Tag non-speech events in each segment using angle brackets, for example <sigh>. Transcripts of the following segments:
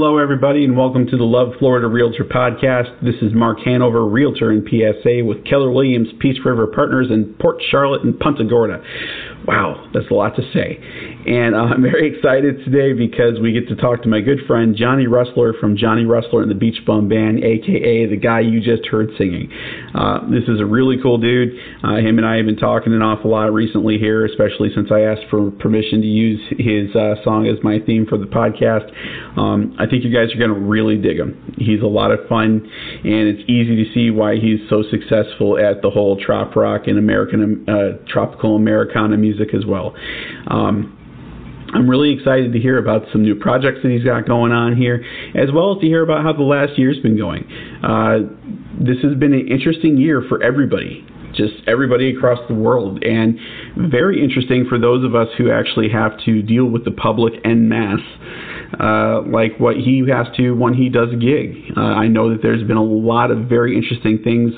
Hello, everybody, and welcome to the Love Florida Realtor Podcast. This is Mark Hanover, Realtor in PSA with Keller Williams, Peace River Partners in Port Charlotte and Punta Gorda. Wow, that's a lot to say. And uh, <laughs> I'm very excited today because we get to talk to my good friend Johnny Russler from Johnny Russler and the Beach Bum Band, aka the guy you just heard singing. Uh, this is a really cool dude. Uh, him and I have been talking an awful lot recently here, especially since I asked for permission to use his uh, song as my theme for the podcast. Um, I think you guys are going to really dig him. He's a lot of fun, and it's easy to see why he's so successful at the whole trop rock and American uh, tropical Americana music as well. Um, I'm really excited to hear about some new projects that he's got going on here, as well as to hear about how the last year's been going. Uh, this has been an interesting year for everybody, just everybody across the world, and very interesting for those of us who actually have to deal with the public en masse. Uh, like what he has to when he does a gig. Uh, I know that there's been a lot of very interesting things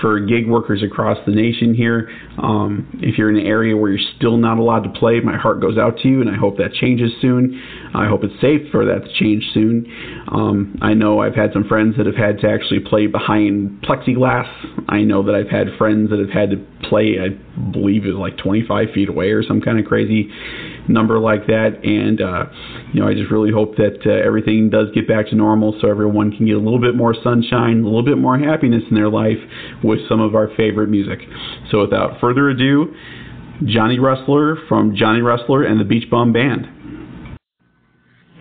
for gig workers across the nation here. Um, if you're in an area where you're still not allowed to play, my heart goes out to you, and I hope that changes soon. I hope it's safe for that to change soon. Um, I know I've had some friends that have had to actually play behind plexiglass. I know that I've had friends that have had to play, I believe it was like 25 feet away or some kind of crazy number like that. And, uh, you know, I just really hope that uh, everything does get back to normal so everyone can get a little bit more sunshine, a little bit more happiness in their life with some of our favorite music. So without further ado, Johnny Russler from Johnny Russler and the Beach Bum Band.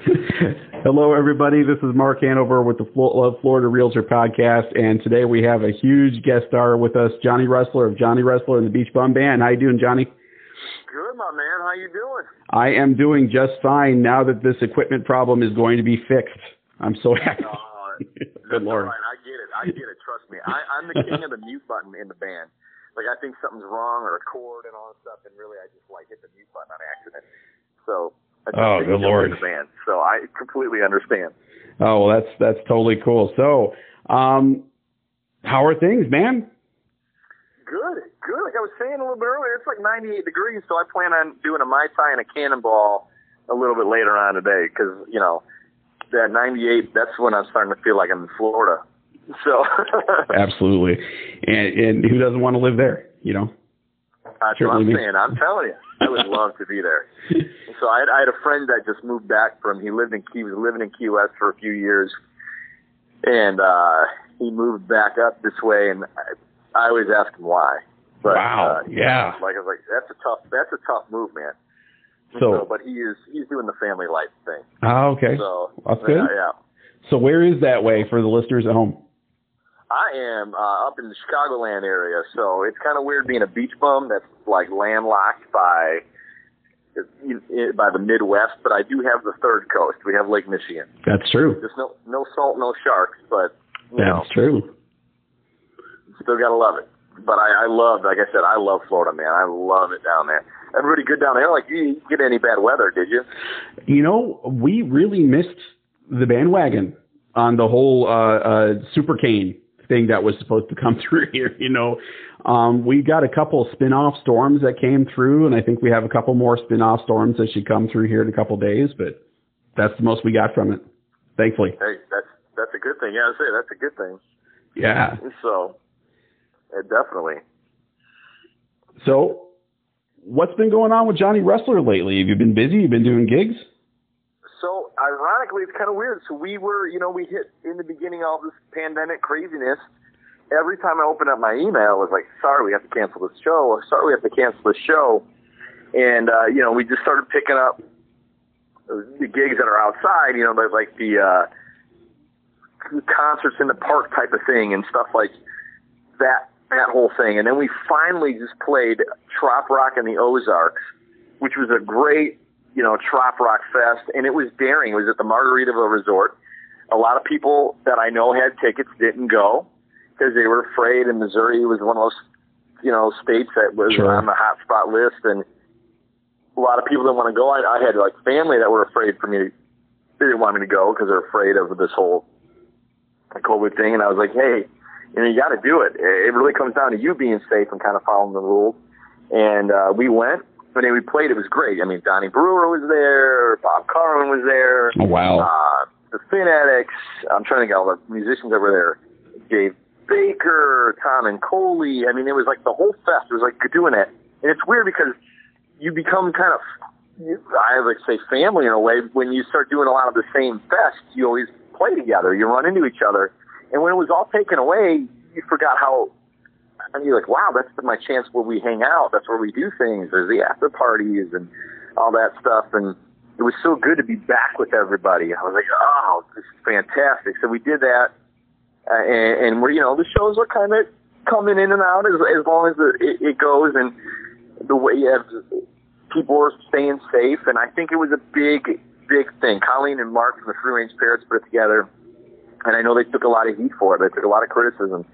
<laughs> Hello, everybody. This is Mark Hanover with the Love Florida Realtor Podcast, and today we have a huge guest star with us, Johnny Russler of Johnny Russler and the Beach Bum Band. How you doing, Johnny? Good, my man. How you doing? I am doing just fine now that this equipment problem is going to be fixed. I'm so happy. Uh, <laughs> Good Lord. Right, I get it. I get it. Trust me. I, I'm the king of the mute button in the band. Like I think something's wrong or a chord and all that stuff, and really I just like hit the mute button on accident. So. Oh, good Lord. band. So I completely understand. Oh, well, that's that's totally cool. So, um, how are things, man? Good, good. Like I was saying a little bit earlier, it's like 98 degrees, so I plan on doing a mai tai and a cannonball a little bit later on today because you know that 98. That's when I'm starting to feel like I'm in Florida. So <laughs> Absolutely. And and who doesn't want to live there? You know. That's what I'm saying. I'm telling you, I would <laughs> love to be there. So I had, I had a friend that just moved back from. He lived in Key. Was living in Key West for a few years, and uh he moved back up this way. And I, I always ask him why. But, Wow, Uh, yeah. Like I was like, that's a tough. That's a tough move, man. So, but he is. He's doing the family life thing. ah, okay. So That's good. Yeah. So, where is that way for the listeners at home? I am uh, up in the Chicagoland area, so it's kind of weird being a beach bum that's like landlocked by by the Midwest. But I do have the third coast. We have Lake Michigan. That's true. There's no no salt, no sharks, but you know, That's true. still gotta love it. But I, I love, like I said, I love Florida, man. I love it down there. Everybody good down there. Like you didn't get any bad weather, did you? You know, we really missed the bandwagon on the whole uh, uh, super cane thing that was supposed to come <laughs> through here. You know, um, we got a couple of spin-off storms that came through, and I think we have a couple more spin-off storms that should come through here in a couple of days. But that's the most we got from it, thankfully. Hey, that's that's a good thing. Yeah, I say that's a good thing. Yeah. So, yeah, definitely. So, what's been going on with Johnny Russler lately? Have you been busy? You've been doing gigs? Ironically, it's kind of weird. So we were, you know, we hit in the beginning all this pandemic craziness. Every time I opened up my email, it was like, "Sorry, we have to cancel this show." Or, "Sorry, we have to cancel this show." And uh, you know, we just started picking up the gigs that are outside. You know, like, like the uh, concerts in the park type of thing and stuff like that. That whole thing. And then we finally just played Trop Rock in the Ozarks, which was a great you know, Trop Rock Fest, and it was daring. It was at the Margaritaville Resort. A lot of people that I know had tickets didn't go because they were afraid. And Missouri was one of those, you know, states that was Sure. on the hot spot list, and a lot of people didn't want to go. I, I had like family that were afraid for me. To, they didn't want me to go because they're afraid of this whole COVID thing. And I was like, hey, you know, you got to do it. It really comes down to you being safe and kind of following the rules. And uh, we went. Then we played. It was great. I mean, Donnie Brewer was there. Bob Carlin was there. Oh, wow. Uh, the Fanatics. I'm trying to of all the musicians that were there. Dave Baker, Tom and Coley. I mean, it was like the whole fest was like doing it. And it's weird because you become kind of, I would say family in a way. When you start doing a lot of the same fest, you always play together. You run into each other. And when it was all taken away, you forgot how, and you're like, wow, that's my chance where we hang out. That's where we do things. There's the after parties and all that stuff. And it was so good to be back with everybody. I was like, oh, this is fantastic. So we did that uh, and, and we're you know the shows are kind of coming in and out as as long as it, it goes, and the way you have people are staying safe, and I think it was a big big thing. Colleen and Mark from the Free Range Parrots put it together, and I know they took a lot of heat for it. They took a lot of criticism.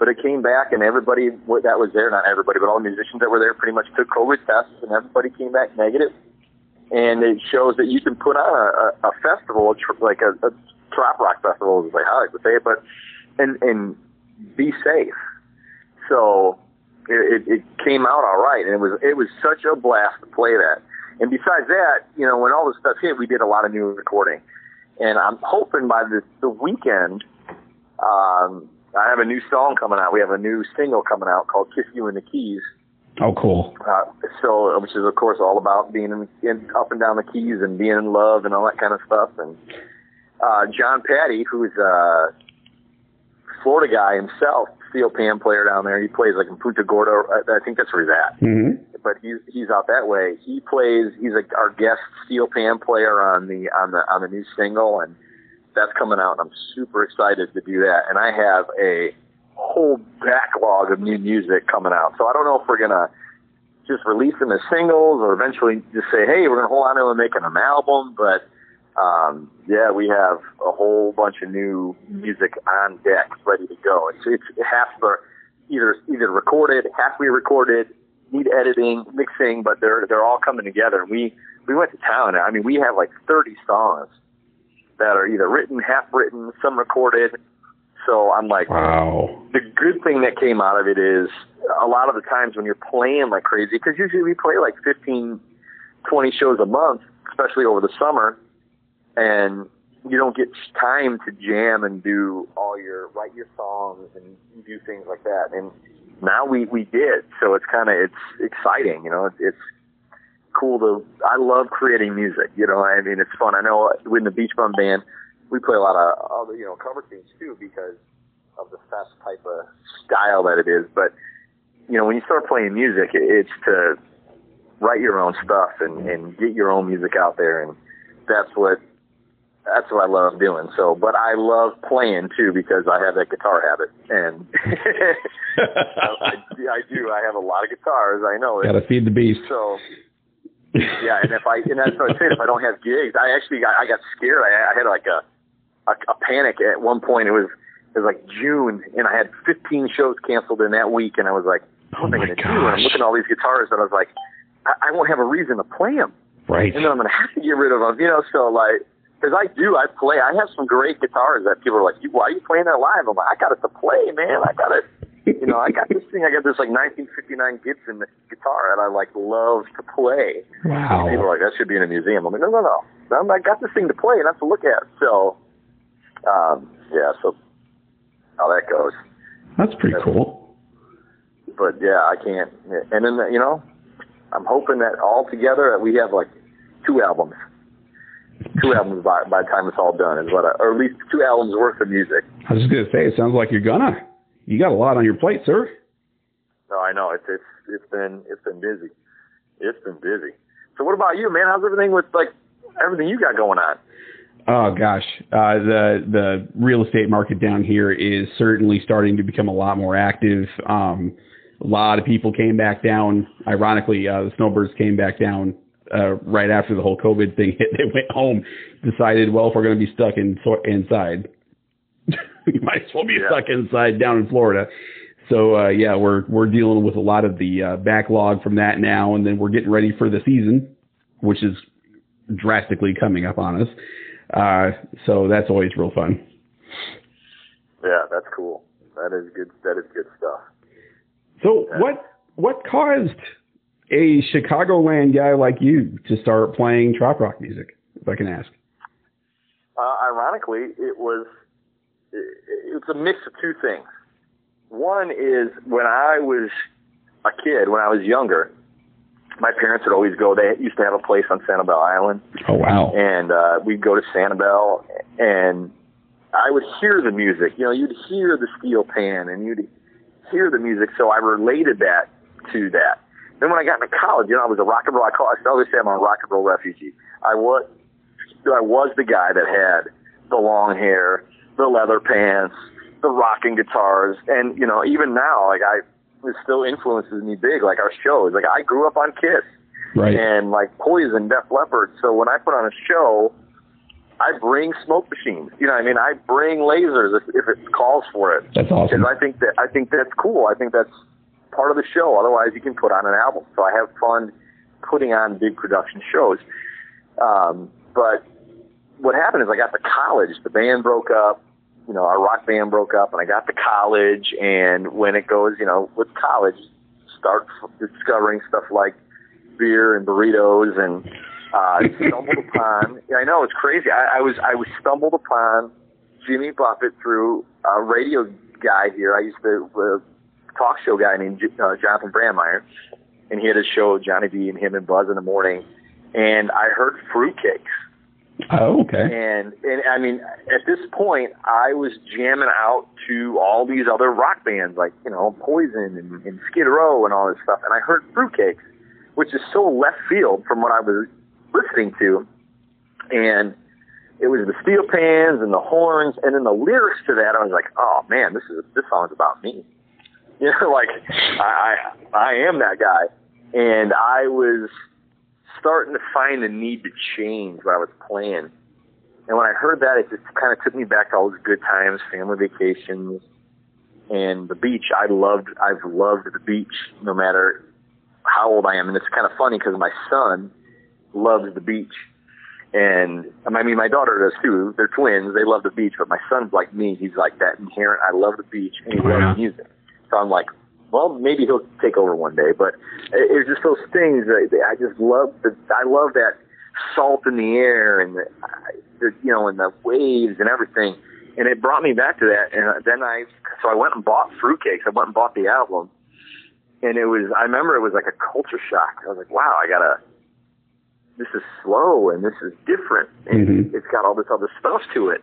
But it came back, and everybody that was there, not everybody, but all the musicians that were there pretty much took COVID tests, and everybody came back negative. And it shows that you can put on a, a, a festival, like a, a trop rock festival, is like how I to say it, but and and be safe. So it, it came out all right, and it was it was such a blast to play that. And besides that, you know, when all this stuff hit, we did a lot of new recording, and I'm hoping by the the weekend, um, I have a new song coming out. We have a new single coming out called "Kiss You in the Keys." Oh, cool. Uh, so, which is of course all about being in, in up and down the keys and being in love and all that kind of stuff. And uh, John Patty, who's uh, Florida guy himself, steel pan player down there. He plays like in Punta Gorda. I, think that's where he's at. Mm-hmm. But he's he's out that way. He plays. He's like our guest steel pan player on the on the on the new single, and that's coming out. And I'm super excited to do that. And I have a whole backlog of new music coming out. So I don't know if we're gonna just release them as singles or eventually just say, hey, we're gonna hold on to them and make them an album, but um, yeah, we have a whole bunch of new music on deck ready to go. It's, it's half the either either recorded, half we recorded, need editing, mixing, but they're they're all coming together. We we went to town. I mean, we have like 30 songs that are either written, half written, some recorded. So I'm like, wow. The good thing that came out of it is a lot of the times when you're playing like crazy, because usually we play like 15, 20 shows a month, especially over the summer and you don't get time to jam and do all your write your songs and do things like that. And now we we did, so it's kind of it's exciting, you know. It's, it's cool to. I love creating music, you know. I mean, it's fun. I know uh, in the Beach Bum Band, we play a lot of other you know cover tunes too because of the fast type of style that it is. But you know, when you start playing music, it's to write your own stuff and and get your own music out there, and that's what that's what I love doing. So, but I love playing too because I have that guitar habit, and <laughs> I, I, do. I have a lot of guitars. I know. Got to feed the beast. So, yeah, and if I and that's what I said. If I don't have gigs, I actually got I got scared. I, I had like a, a a panic at one point. It was it was like June, and I had 15 shows canceled in that week, and I was like, what am I oh going to do? And I'm looking at all these guitars, and I was like, I, I won't have a reason to play them. Right. And then I'm going to have to get rid of them, you know. So like because I do, I play. I have some great guitars that people are like, "Why are you playing that live?" I'm like, "I got it to play, man. I got it." You know, I got this thing. I got this like 1959 Gibson guitar, and I like love to play. Wow. And people are like, "That should be in a museum." I'm like, "No, no, no. I'm, I got this thing to play, and that's to look at." So, um, yeah. So how that goes. That's pretty that's, cool. But yeah, I can't. And then you know, I'm hoping that all together we have like two albums two albums by by the time it's all done is what, I, or at least two albums worth of music. I was just gonna say, it sounds like you're gonna. You got a lot on your plate, sir. No, I know it's it's it's been it's been busy. It's been busy. So what about you, man? How's everything with like everything you got going on? Oh gosh, uh, the the real estate market down here is certainly starting to become a lot more active. Um, a lot of people came back down. Ironically, uh, the snowbirds came back down uh, right after the whole COVID thing <laughs> hit, they went home, decided, well, if we're going to be stuck in, inside, <laughs> we might as well be yeah. stuck inside down in Florida. So uh, yeah, we're we're dealing with a lot of the uh, backlog from that now, and then we're getting ready for the season, which is drastically coming up on us. Uh, so that's always real fun. Yeah, that's cool. That is good. That is good stuff. So yeah. what what caused a Chicagoland guy like you to start playing trop rock music, if I can ask? uh, ironically, it was it's a mix of two things. One is when I was a kid, when I was younger, my parents would always go. They used to have a place on Sanibel Island. Oh wow! And uh, we'd go to Sanibel, and I would hear the music. You know, you'd hear the steel pan, and you'd hear the music. So I related that to that. Then when I got into college, you know, I was a rock and roll. I, call, I always say I'm a rock and roll refugee. I was, I was the guy that had the long hair, the leather pants, the rocking guitars, and you know, even now, like I, it still influences me big. Like our shows, like I grew up on Kiss, right? And like Poison, Def Leppard. So when I put on a show, I bring smoke machines. You know, what I mean, I bring lasers if, if it calls for it. That's awesome. Because I think that I think that's cool. I think that's part of the show. Otherwise, you can put on an album. So I have fun putting on big production shows. Um, but what happened is I got to college. The band broke up. You know, our rock band broke up, and I got to college. And when it goes, you know, with college, start discovering stuff like beer and burritos and uh, stumbled <laughs> upon. yeah, I know it's crazy. I, I was I was stumbled upon Jimmy Buffett through a radio guy here. I used to uh, talk show guy named uh, Jonathon Brandmeier, and he had a show Johnny B and him and Buzz in the morning, and I heard Fruitcakes. Oh, okay. And and I mean, at this point, I was jamming out to all these other rock bands like you know Poison and, and Skid Row and all this stuff, and I heard Fruitcakes, which is so left field from what I was listening to, and it was the steel pans and the horns, and then the lyrics to that. I was like, oh man, this is this song's about me. <laughs> You know, like I I, I am that guy, and I was starting to find the need to change what I was playing. And when I heard that, it just kind of took me back to all those good times, family vacations, and the beach. I loved, I've loved the beach no matter how old I am. And it's kind of funny because my son loves the beach. And I mean, my daughter does too. They're twins. They love the beach, but my son's like me. He's like that inherent. I love the beach and he loves music. So I'm like, well, maybe he'll take over one day. But it, it's just those things that I just love. The, I love that salt in the air and the, the, you know, and the waves and everything. And it brought me back to that. And then I, so I went and bought Fruitcakes. I went and bought the album. And it was, I remember it was like a culture shock. I was like, wow, I gotta, this is slow and this is different and mm-hmm. it's got all this other stuff to it.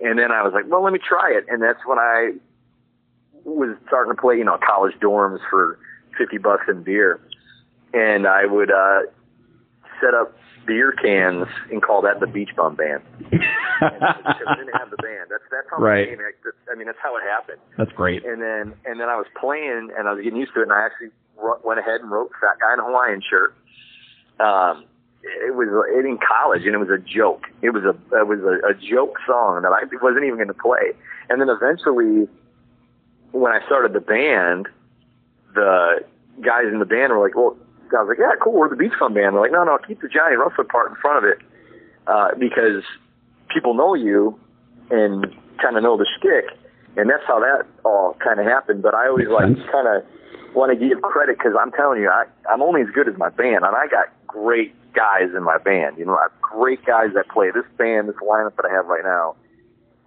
And then I was like, well, let me try it. And that's when I was starting to play, you know, college dorms for 50 bucks in beer. And I would, uh, set up beer cans and call that the Beach Bum Band. <laughs> we didn't have the band. That's that's how right. it came. I mean, that's how it happened. That's great. And then and then I was playing and I was getting used to it, and I actually went ahead and wrote "Fat Guy in a Hawaiian Shirt." Um, it was it in college and it was a joke. It was a it was a, a joke song that I wasn't even going to play. And then eventually, when I started the band, the guys in the band were like, "Well," I was like, "Yeah, cool, we're the Beach Bum Band." They're like, "No, no, keep the Johnny Russler part in front of it uh, because people know you and kind of know the shtick." And that's how that all kind of happened. But I always like kind of want to give credit because I'm telling you, I, I'm only as good as my band, and I got great guys in my band. You know, I have great guys that play this band, this lineup that I have right now.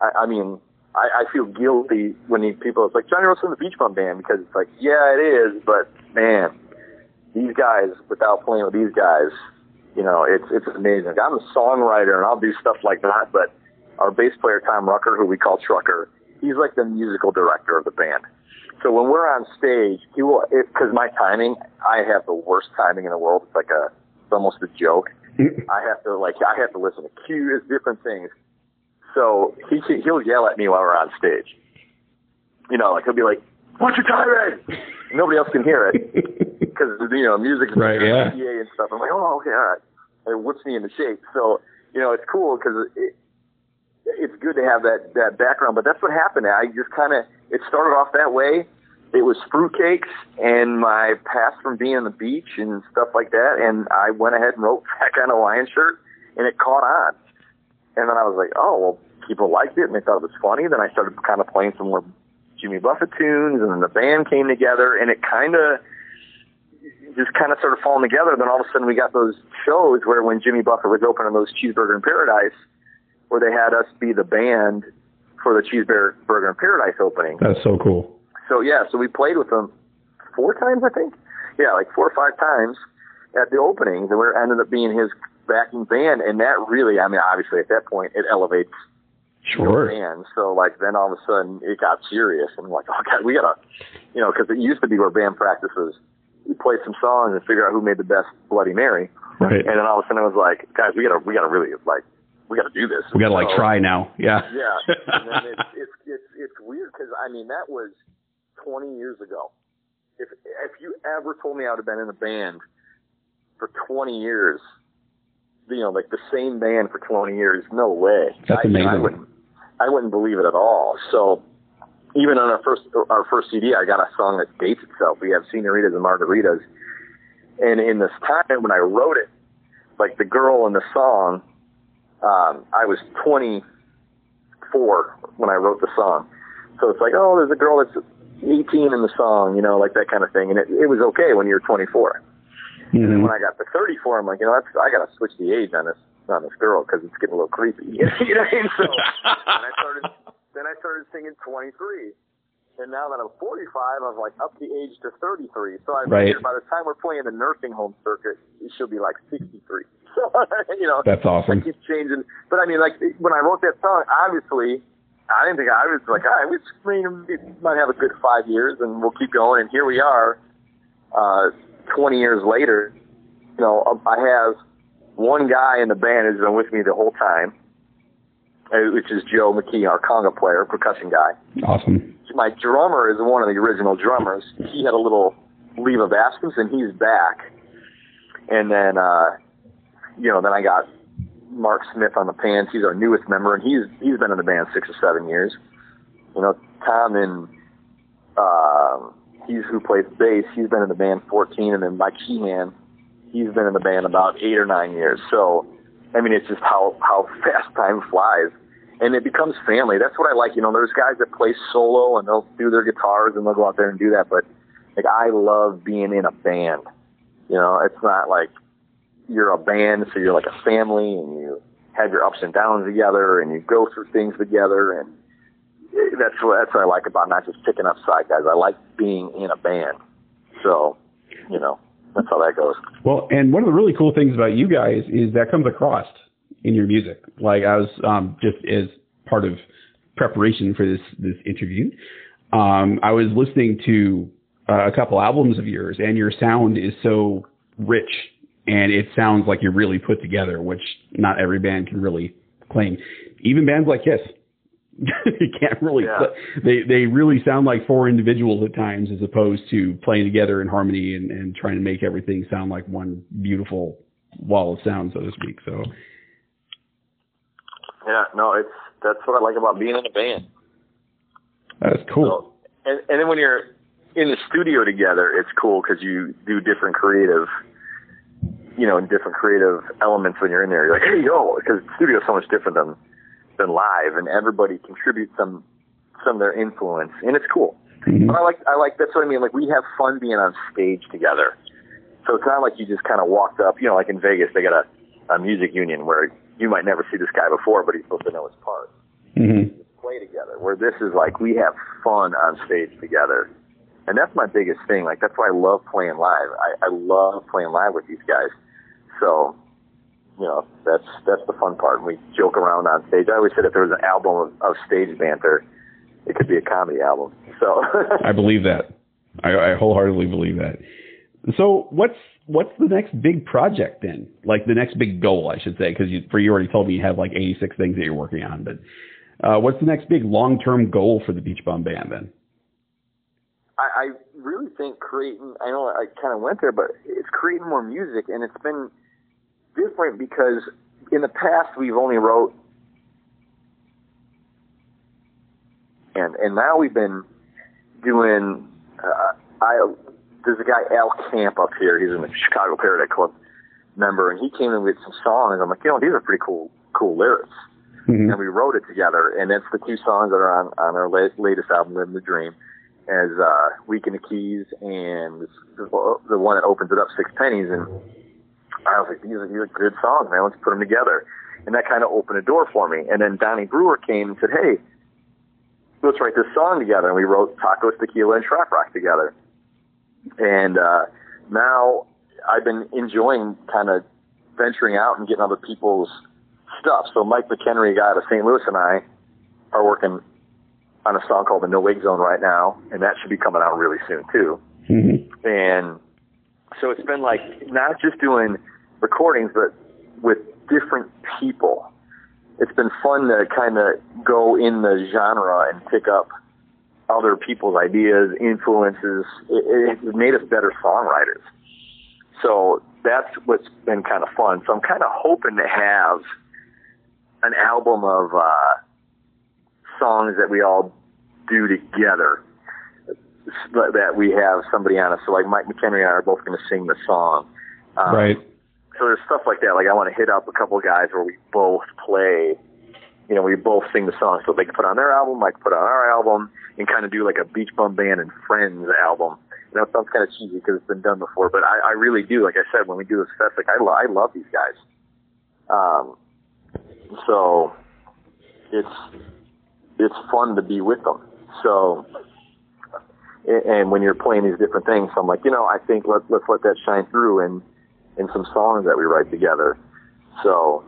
I, I mean, I, I feel guilty when these people, it's like Johnny and the Beach Bum Band because it's like, yeah, it is, but man, these guys, without playing with these guys, you know, it's it's amazing. I'm a songwriter and I'll do stuff like that, but our bass player Tom Rucker, who we call Trucker, he's like the musical director of the band. So when we're on stage, he will because my timing, I have the worst timing in the world. It's like a it's almost a joke. <laughs> I have to like I have to listen to cues, different things. So he he'll yell at me while we're on stage. You know, like he'll be like, "What's your tirade?" Nobody else can hear it <laughs> because you know music's right, yeah, PA and stuff. I'm like, "Oh, okay, all right." It whips me into shape. So you know, it's cool because it, it's good to have that that background. But that's what happened. I just kind of it started off that way it was fruitcakes and my past from being on the beach and stuff like that. And I went ahead and wrote back on a lion shirt and it caught on. And then I was like, oh, well, people liked it and they thought it was funny. Then I started kind of playing some more Jimmy Buffett tunes and then the band came together and it kind of just kind of started falling together. Then all of a sudden we got those shows where when Jimmy Buffett was opening those Cheeseburger in Paradise, where they had us be the band for the Cheeseburger in Paradise opening. That's so cool. So yeah, so we played with them four times, I think. Yeah, like four or five times at the openings, and we ended up being his backing band. And that really, I mean, obviously at that point, it elevates Sure. band. So like then all of a sudden it got serious, and like, oh god, we gotta, you know, because it used to be where band practices, we played some songs and figure out who made the best Bloody Mary, Right. and then all of a sudden it was like, guys, we gotta, we gotta really like, we gotta do this. We gotta like So- try now. Yeah. yeah, and then <laughs> it's it's it's, it's weird because I mean that was 20 years ago. If if you ever told me I would have been in a band for 20 years, you know, like the same band for 20 years, no way. That's I, amazing. I wouldn't I wouldn't believe it at all. So even on our first our first CD, I got a song that dates itself. We have Senoritas and Margaritas, and in this time when I wrote it, like the girl in the song, um, I was 24 when I wrote the song. So it's like, oh, there's a girl that's 18 in the song, you know, like that kind of thing. And it, it was okay when you're 24. And then when I got to 34, I'm like, you know, that's, I got to switch the age on this on this girl because it's getting a little creepy. <laughs> you know what I mean? So then I started then I started singing 23. And now that I'm 45, I'm like up the age to 33. So I Right. figured by the time we're playing the nursing home circuit, she'll be like 63. <laughs> So you know, That's awesome. keep changing. But I mean, like when I wrote that song, obviously, I didn't think I was like, all right, we might have a good five years, and we'll keep going. And here we are, uh, 20 years later. You know, um, I have one guy in the band who's been with me the whole time, uh, which is Joe McKee, our conga player, percussion guy. Awesome. My drummer is one of the original drummers. He had a little leave of absence, and he's back. And then, uh, you know, then I got Mark Smith on the pants. He's our newest member, and he's he's been in the band six or seven years. You know, Tom and uh, he's who plays bass. He's been in the band 14, and then Mike Sheehan, he's been in the band about eight or nine years. So, I mean, it's just how how <laughs> fast time flies, and it becomes family. That's what I like. You know, there's guys that play solo and they'll do their guitars and they'll go out there and do that, but like I love being in a band. You know, it's not like you're a band, so you're like a family, and you have your ups and downs together, and you go through things together, and that's what that's what I like about not just picking up side guys. I like being in a band. So, you know, that's how that goes. Well, and one of the really cool things about you guys is that comes across in your music. Like I was um, just as part of preparation for this this interview, um, I was listening to uh, a couple albums of yours, and your sound is so rich, and it sounds like you're really put together, which not every band can really claim. Even bands like Kiss. <laughs> you can't really Yeah. they they really sound like four individuals at times as opposed to playing together in harmony and, and trying to make everything sound like one beautiful wall of sound so to speak so Yeah, no, it's that's what I like about being in a band. that's cool So, and and then when you're in the studio together, it's cool because you do different creative, you know, different creative elements when you're in there. You're like, hey, yo, because studio is so much different than than live, and everybody contributes some some of their influence, and it's cool. Mhm. But I like I like that's what I mean. Like we have fun being on stage together. So it's not like you just kind of walked up, you know, like in Vegas, they got a, a music union where you might never see this guy before, but he's supposed to know his part Mhm. play together. Where this is like we have fun on stage together, and that's my biggest thing. Like that's why I love playing live. I, I love playing live with these guys. So, you know, that's that's the fun part. We joke around on stage. I always said if there was an album of, of stage banter, it could be a comedy album. So <laughs> i believe that I, I wholeheartedly believe that so what's what's the next big project then like the next big goal i should say because you for you already told me you have like 86 things that you're working on but uh, what's the next big long term goal for the beach bum band then I, I really think creating. I know I kind of went there, but it's creating more music, and it's been different because in the past we've only wrote, and and now we've been doing. Uh, I there's a guy Al Camp up here. He's in the Chicago Parrot Head Club member, and he came in with some songs. I'm like, you know, these are pretty cool, cool lyrics Mhm. and we wrote it together. And it's the two songs that are on on our la- latest album, "Living the Dream," as uh, "Week in the Keys" and the one that opens it up, Six Pennies. And I was like, these are, these are good songs, man. Let's put them together. and that kind of opened a door for me. And then Donnie Brewer came and said, "Hey, let's write this song together." And we wrote Tacos, Tequila, and Trop Rock together. And uh, now I've been enjoying kind of venturing out and getting other people's stuff. So Mike McHenry, a guy out of St. Louis, and I are working on a song called The No Wake Zone right now, and that should be coming out really soon too. Mm-hmm. And so it's been like not just doing recordings, but with different people. It's been fun to kind of go in the genre and pick up other people's ideas, influences. It, it made us better songwriters. So that's what's been kind of fun. So I'm kind of hoping to have an album of uh, songs that we all do together that we have somebody on us. So like Mike McHenry and I are both going to sing the song. Um, right. So there's stuff like that. Like I want to hit up a couple guys where we both play, you know, we both sing the song so they can put on their album, Mike put on our album, and kind of do like a Beach Bum Band and Friends album. You know, it sounds kind of cheesy because it's been done before, but I, I really do. Like I said, when we do this fest, like I, lo- I love these guys. Um, so it's it's fun to be with them. So and when you're playing these different things, so I'm like, you know, I think let let's let that shine through in in some songs that we write together. So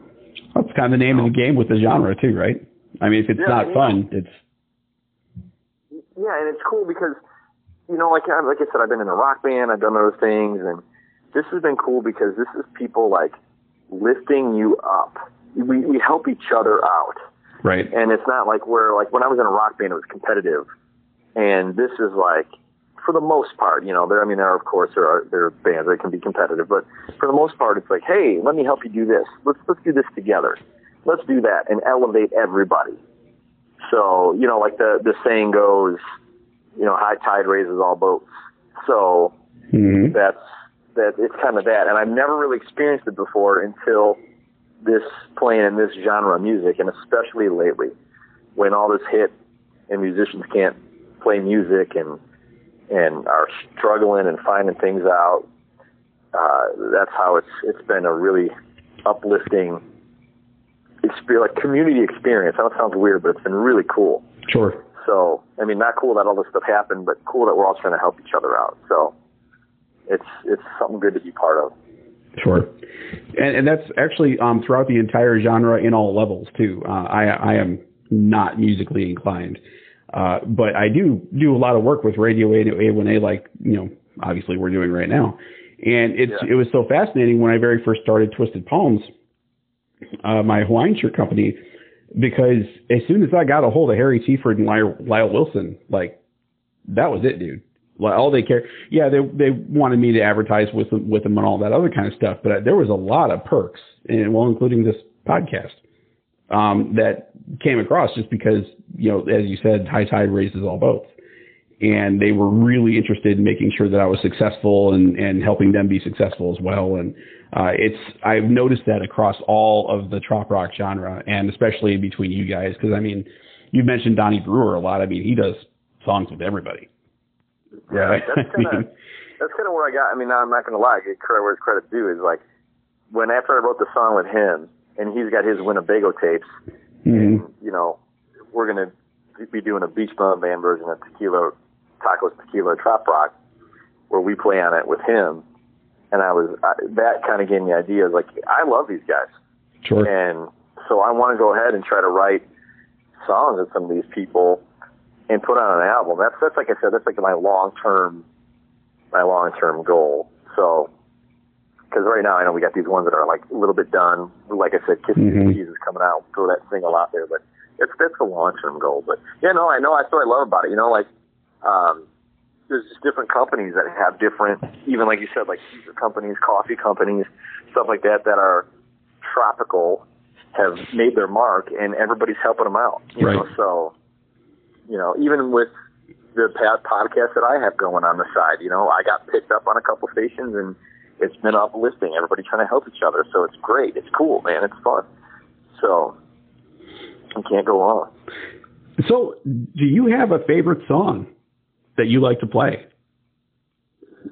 that's kind of the name of the game with the genre too, right? I mean, if it's yeah, not fun, it's yeah, and it's cool because you know, like like I said, I've been in a rock band, I've done those things, and this has been cool because this is people like lifting you up. We we help each other out, right? And it's not like we're like when I was in a rock band, it was competitive and this is like, for the most part, you know, there, I mean, there are, of course, there are, there are bands that can be competitive, but for the most part, it's like, hey, let me help you do this. Let's, let's do this together. Let's do that and elevate everybody. So, you know, like the, the saying goes, you know, high tide raises all boats. So mm-hmm. that's, that it's kind of that. And I've never really experienced it before until this playing in this genre of music and especially lately when all this hit and musicians can't play music and and are struggling and finding things out. Uh, that's how it's it's been a really uplifting experience, like community experience. I know it sounds weird, but it's been really cool. Sure. So, I mean, not cool that all this stuff happened, but cool that we're all trying to help each other out. So, it's it's something good to be part of. Sure, and, and that's actually um, throughout the entire genre in all levels too. Uh, I I am not musically inclined, uh, but I do do a lot of work with Radio A1A, like you know, obviously we're doing right now. And it's yeah. it was so fascinating when I very first started Twisted Palms, uh, my Hawaiian shirt company, because as soon as I got a hold of Harry Tieford and Lyle, Lyle Wilson, like that was it, dude. Like all they care, yeah, they they wanted me to advertise with them, with them and all that other kind of stuff, but there was a lot of perks, and well, including this podcast um, that came across just because, you know, as you said, high tide raises all boats. And they were really interested in making sure that I was successful and, and helping them be successful as well. And uh, it's I've noticed that across all of the trop rock genre, and especially between you guys, because I mean, you mentioned Donnie Brewer a lot. I mean, he does songs with everybody. Yeah, that's kind of <laughs> that's kind of where I got. I mean, I'm not going to lie. I get credit where credit's due. Is like when after I wrote the song with him, and he's got his Winnebago tapes. Mm-hmm. And, you know, we're going to be doing a Beach Bum Band version of Tequila, Tacos, Tequila, Trop Rock, where we play on it with him. And I was, I, that kind of gave me ideas. Like, I love these guys. Sure. And so I want to go ahead and try to write songs with some of these people and put on an album. That's, that's like I said, that's like my long term, my long term goal. So because right now I know we got these ones that are like a little bit done. Like I said, Kissing mm-hmm. Cheese is coming out. Throw that single out there, but it's that's a long term goal. But yeah, no, I know. That's what I love about it. You know, like um, there's just different companies that have different, even like you said, like companies, coffee companies, stuff like that that are tropical have made their mark, and everybody's helping them out. You right. know, so you know, even with the podcast that I have going on the side, you know, I got picked up on a couple stations and it's been uplifting. Everybody trying to help each other, so it's great. It's cool, man. It's fun. So I can't go on. So, do you have a favorite song that you like to play?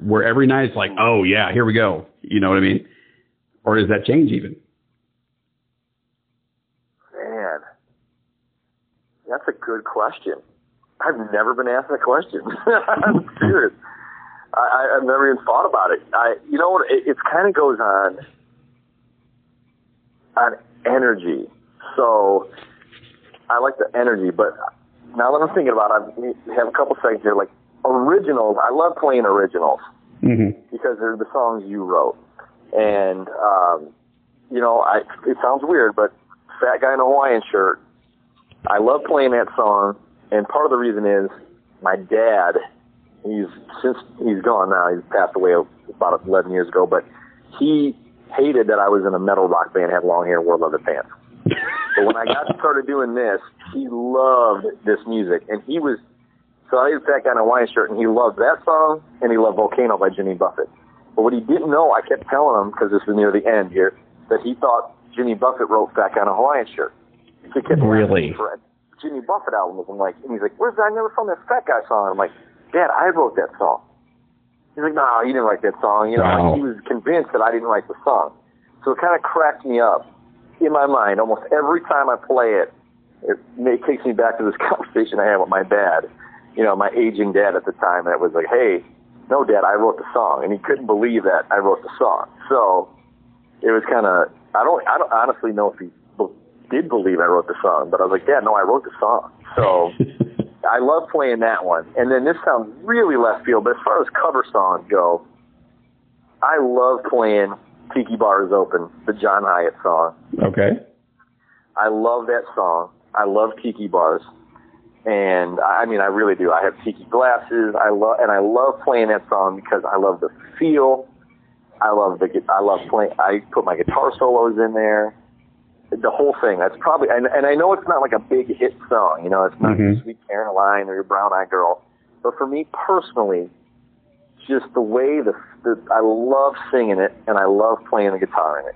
Where every night it's like, oh yeah, here we go. You know what I mean? Or does that change even? Man, that's a good question. I've never been asked that question. <laughs> I'm serious. I, I've never even thought about it. I, you know what? It, it kind of goes on on energy. So I like the energy, but now that I'm thinking about it, I have a couple seconds here. Like originals, I love playing originals Mm-hmm. because they're the songs you wrote. And um, you know, I it sounds weird, but Fat Guy in a Hawaiian Shirt, I love playing that song, and part of the reason is my dad. He's since he's gone now. He's passed away about 11 years ago, but he hated that I was in a metal rock band, had long hair, and wore leather pants. But when I got started doing this, he loved this music, and he was so I had that Guy in a Hawaiian Shirt, and he loved that song, and he loved Volcano by Jimmy Buffett. But what he didn't know, I kept telling him because this was near the end here, that he thought Jimmy Buffett wrote Fat Guy in a Hawaiian Shirt. He kept Really? for a Jimmy Buffett album. I'm like, and he's like, "Where's that? I never found that Fat Guy song." I'm like, "Dad, I wrote that song." He's like, "No, you didn't write that song." You know, Wow. like he was convinced that I didn't write the song. So it kind of cracked me up in my mind. Almost every time I play it, it, it takes me back to this <laughs> conversation I had with my dad. You know, my aging dad at the time. That was like, "Hey, no, Dad, I wrote the song," and he couldn't believe that I wrote the song. So it was kind of. I don't. I don't honestly know if he be- did believe I wrote the song, but I was like, Dad, no, I wrote the song. So <laughs> I love playing that one. And then this sounds really left field, but as far as cover songs go, I love playing Tiki Bar is Open, the John Hiatt song. okay. I love that song. I love tiki bars. And I I mean, I really do. I have tiki glasses. I love, and I love playing that song because I love the feel. I love the, I love playing, I put my guitar solos in there. The whole thing. That's probably, and, and I know it's not like a big hit song, you know, it's not Mhm. Sweet Caroline or Your Brown Eyed Girl. But for me personally, just the way the, the, I love singing it and I love playing the guitar in it.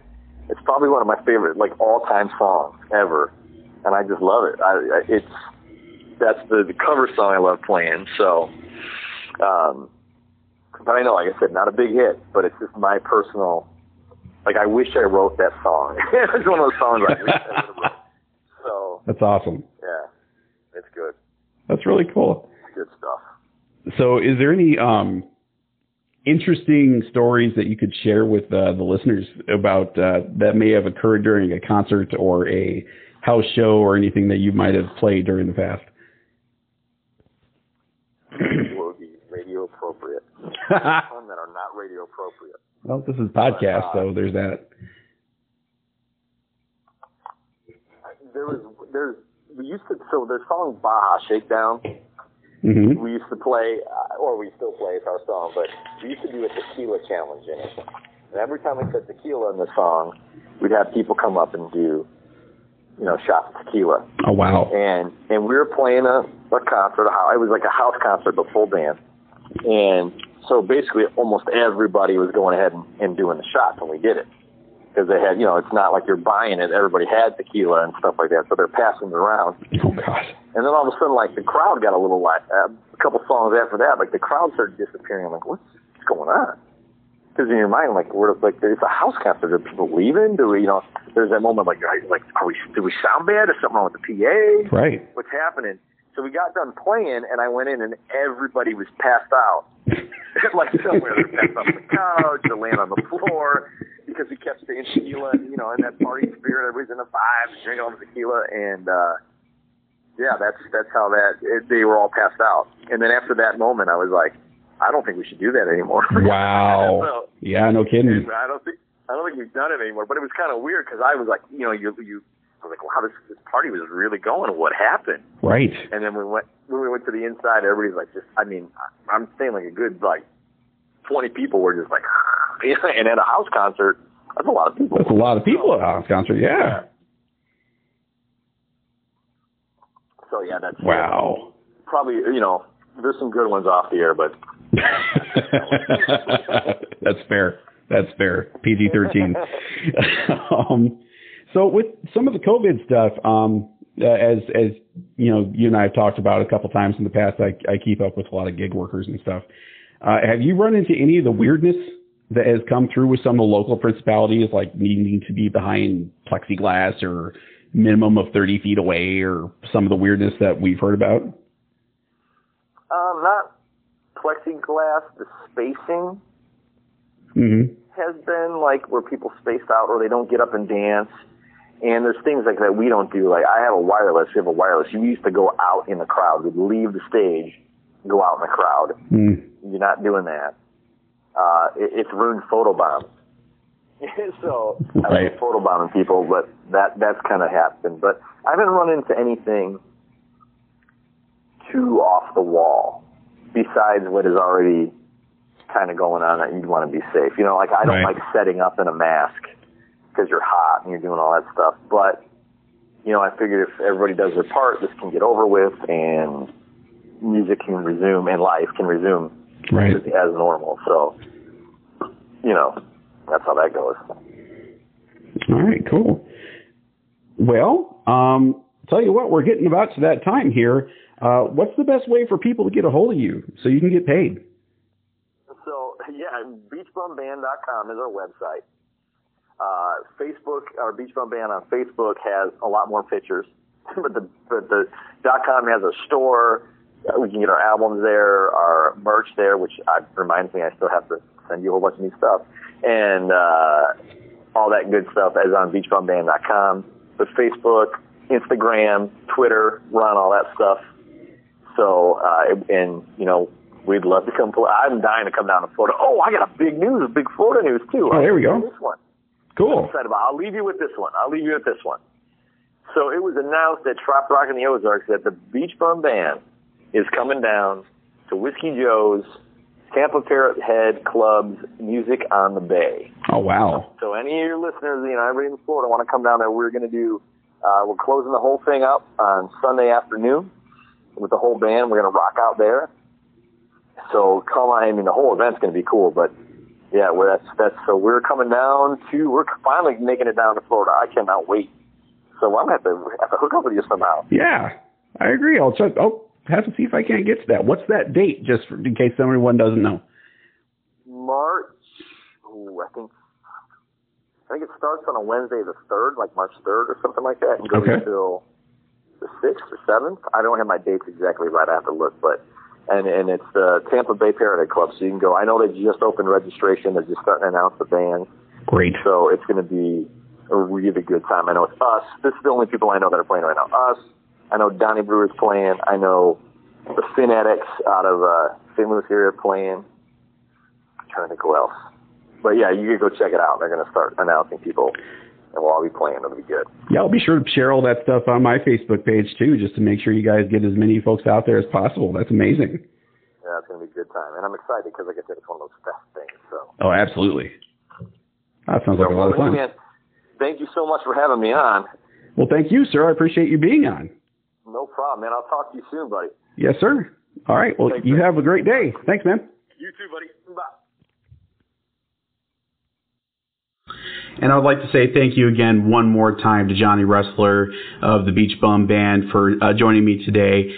It's probably one of my favorite, like, all-time songs ever, and I just love it. I, I it's that's the, the cover song I love playing. So, um, but I know, like I said, not a big hit, but it's just my personal. Like, I wish I wrote that song. <laughs> it's one of those songs I wish I wrote. <laughs> So, That's awesome. yeah, it's good. That's really cool. Good stuff. So, is there any um, interesting stories that you could share with uh, the listeners about uh, that may have occurred during a concert or a house show or anything that you might have played during the past? Would be radio appropriate. <laughs> Some that are not radio appropriate. Well, this is podcast, so there's that. There was there's we used to so the song Baja Shakedown. Hmm we used to play uh, or we still play it's our song but we used to do a tequila challenge in it. And every time we said tequila in the song we'd have people come up and do you know shots of tequila. Oh wow. and and we were playing a, a concert it was like a house concert but full band. And so basically almost everybody was going ahead and, and doing the shots when we did it because they had you know it's not like you're buying it everybody had tequila and stuff like that so they're passing it around Oh god. and then all of a sudden, like the crowd got a little like uh, a couple songs after that, like the crowd started disappearing. I'm like, what's going on? Because in your mind, like we're like it's a house concert. Are people leaving? Do we, you know? There's that moment like, are- like, are we? Do we sound bad? Is something wrong with the PA? Right. What's happening? So we got done playing, and I went in, and everybody was passed out, <laughs> like somewhere. They're passed off the couch, they're laying on the floor, because we kept saying tequila, and, you know, in that party spirit, everybody's in the vibe, drinking all the tequila, and uh yeah, that's that's how that it, they were all passed out. And then after that moment, I was like, I don't think we should do that anymore. <laughs> Wow. <laughs> So, Yeah, no kidding. I don't think I don't think we've done it anymore. But it was kind of weird because I was like, you know, you you. I was like, wow, this, this party was really going. What happened? Right. And then we went when we went to the inside. Everybody's like, just I mean, I'm saying like a good like twenty people were just like, <laughs> and at a house concert, that's a lot of people. That's a lot of people at a house concert. Yeah. So yeah, that's Wow. probably you know there's some good ones off the air, but <laughs> That's fair. That's fair. PG thirteen. <laughs> um, so with some of the COVID stuff, um, uh, as as you know, you and I have talked about a couple times in the past. I, I keep up with a lot of gig workers and stuff. Uh, have you run into any of the weirdness that has come through with some of the local principalities, like needing to be behind plexiglass or minimum of 30 feet away or some of the weirdness that we've heard about? Um, not plexiglass. The spacing Mm-hmm. has been like where people spaced out or they don't get up and dance. And there's things like that we don't do. Like I have a wireless. We have a wireless. You used to go out in the crowd. We'd leave the stage, go out in the crowd. Mm. You're not doing that. Uh, it, it's ruined photobomb. <laughs> so I Right. like photobombing people, but that that's kind of happened. But I haven't run into anything too off the wall besides what is already kind of going on that you'd want to be safe. You know, like I don't Right. like setting up in a mask because you're hot and you're doing all that stuff. But you know, I figured if everybody does their part, this can get over with and music can resume and life can resume Right. as normal. So, you know, that's how that goes. All right, cool. Well, um, tell you what, we're getting about to that time here. Uh, what's the best way for people to get a hold of you so you can get paid? So, yeah, beachbumband.com is our website. Uh, Facebook, our Beach Bum Band on Facebook has a lot more pictures, <laughs> but the but the dot com has a store. Uh, We can get our albums there, our merch there, which uh, reminds me I still have to send you a whole bunch of new stuff, and uh, all that good stuff is on beachbumband.com. But Facebook, Instagram, Twitter, run all that stuff. So, uh, and you know, we'd love to come. I'm dying to come down to Florida. Oh, I got a big news, a big Florida news too. Oh, there we go. This one. Cool. excited about. I'll leave you with this one. I'll leave you with this one. So it was announced at Trop Rock in the Ozarks that the Beach Bum Band is coming down to Whiskey Joe's Tampa Parrot Head Club's Music on the Bay. Oh, wow. So any of your listeners, you know, everybody in Florida want to come down there, we're going to do, uh, we're closing the whole thing up on Sunday afternoon with the whole band. We're going to rock out there. So come on, I mean, the whole event's going to be cool, but yeah, well, that's, that's, so we're coming down to, we're finally making it down to Florida. I cannot wait. So I'm to have to, have to hook up with you somehow. Yeah, I agree. I'll check. Oh, I'll have to see if I can't get to that. What's that date, just for, in case someone doesn't know? March, ooh, I think, I think it starts on a Wednesday the 3rd, like March 3rd or something like that, and goes Okay. until the 6th or 7th. I don't have my dates exactly right. I have to look, but, and, and it's the Tampa Bay Parrot Club, so you can go. I know they just opened registration. They're just starting to announce the band, Great. so it's going to be a really good time. I know it's us. This is the only people I know that are playing right now. Us. I know Donnie Brewer's playing. I know the Fin Addicts out of uh, St. Louis area playing. I'm trying to think who else. But yeah, you can go check it out. They're going to start announcing people, and we'll all be playing. It'll be good. Yeah, I'll be sure to share all that stuff on my Facebook page too, just to make sure you guys get as many folks out there as possible. That's amazing. Yeah, it's going to be a good time, and I'm excited because like I said, it's one of those fest things. So. Oh, absolutely. That sounds like a lot of fun. Man, thank you so much for having me on. Well, thank you, sir. I appreciate you being on. No problem, man. I'll talk to you soon, buddy. Yes, sir. All right. Well, Thanks, you man. have a great day. Thanks, man. You too, buddy. Bye. And I'd like to say thank you again one more time to Johnny Russler of the Beach Bum Band for uh, joining me today.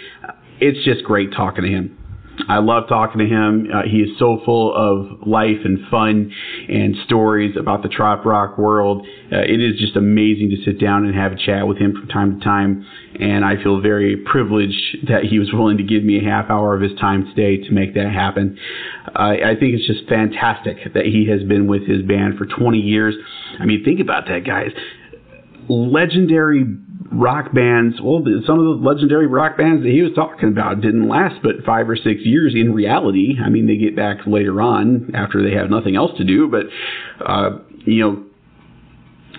It's just great talking to him. I love talking to him. Uh, he is so full of life and fun and stories about the trop rock world. Uh, it is just amazing to sit down and have a chat with him from time to time. And I feel very privileged that he was willing to give me a half hour of his time today to make that happen. I think it's just fantastic that he has been with his band for 20 years. I mean, think about that, guys legendary rock bands. Well, some of the legendary rock bands that he was talking about didn't last but five or six years in reality. I mean, they get back later on after they have nothing else to do, but, uh, you know,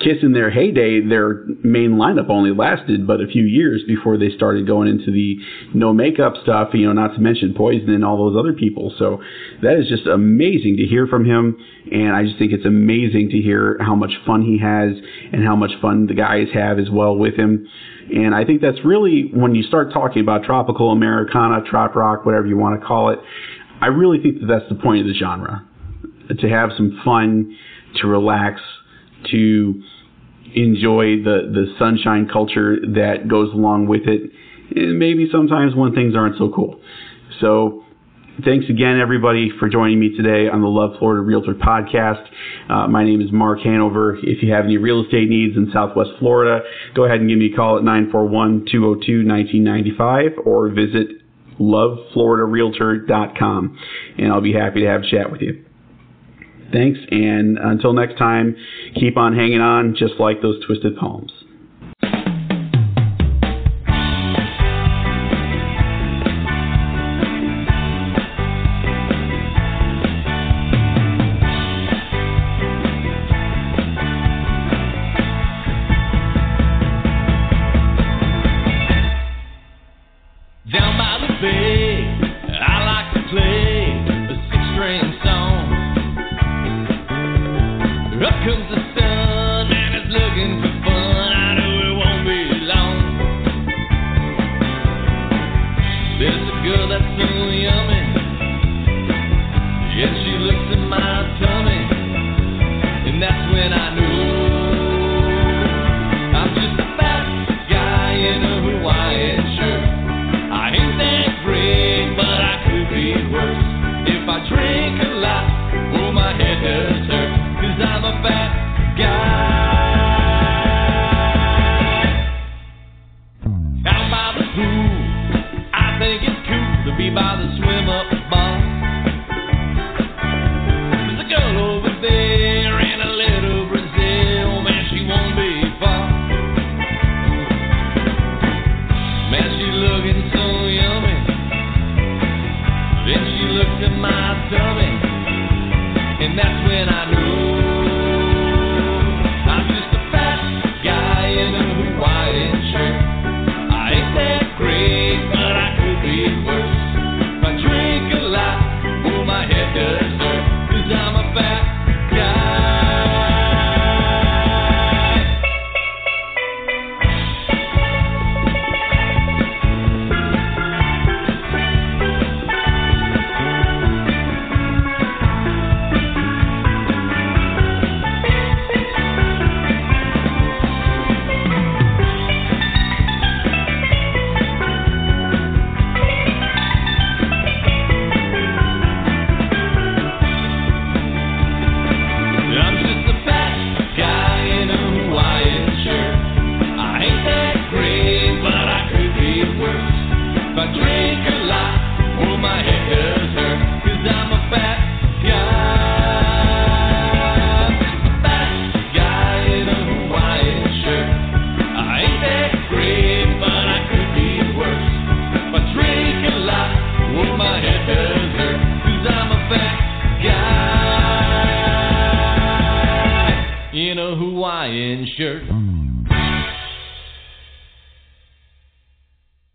Kiss in their heyday, their main lineup only lasted but a few years before they started going into the no makeup stuff, you know, not to mention Poison and all those other people. So that is just amazing to hear from him. And I just think it's amazing to hear how much fun he has and how much fun the guys have as well with him. And I think that's really when you start talking about tropical Americana, trop rock, whatever you want to call it, I really think that that's the point of the genre. To have some fun, to relax, to enjoy the, the sunshine culture that goes along with it, and maybe sometimes when things aren't so cool. So Thanks again, everybody, for joining me today on the Love Florida Realtor podcast. Uh, my name is Mark Hanover. If you have any real estate needs in Southwest Florida, go ahead and give me a call at 941 202 1995 or visit lovefloridarealtor.com, and I'll be happy to have a chat with you. Thanks, and until next time, keep on hanging on just like those twisted palms. Down by the bay, I like to play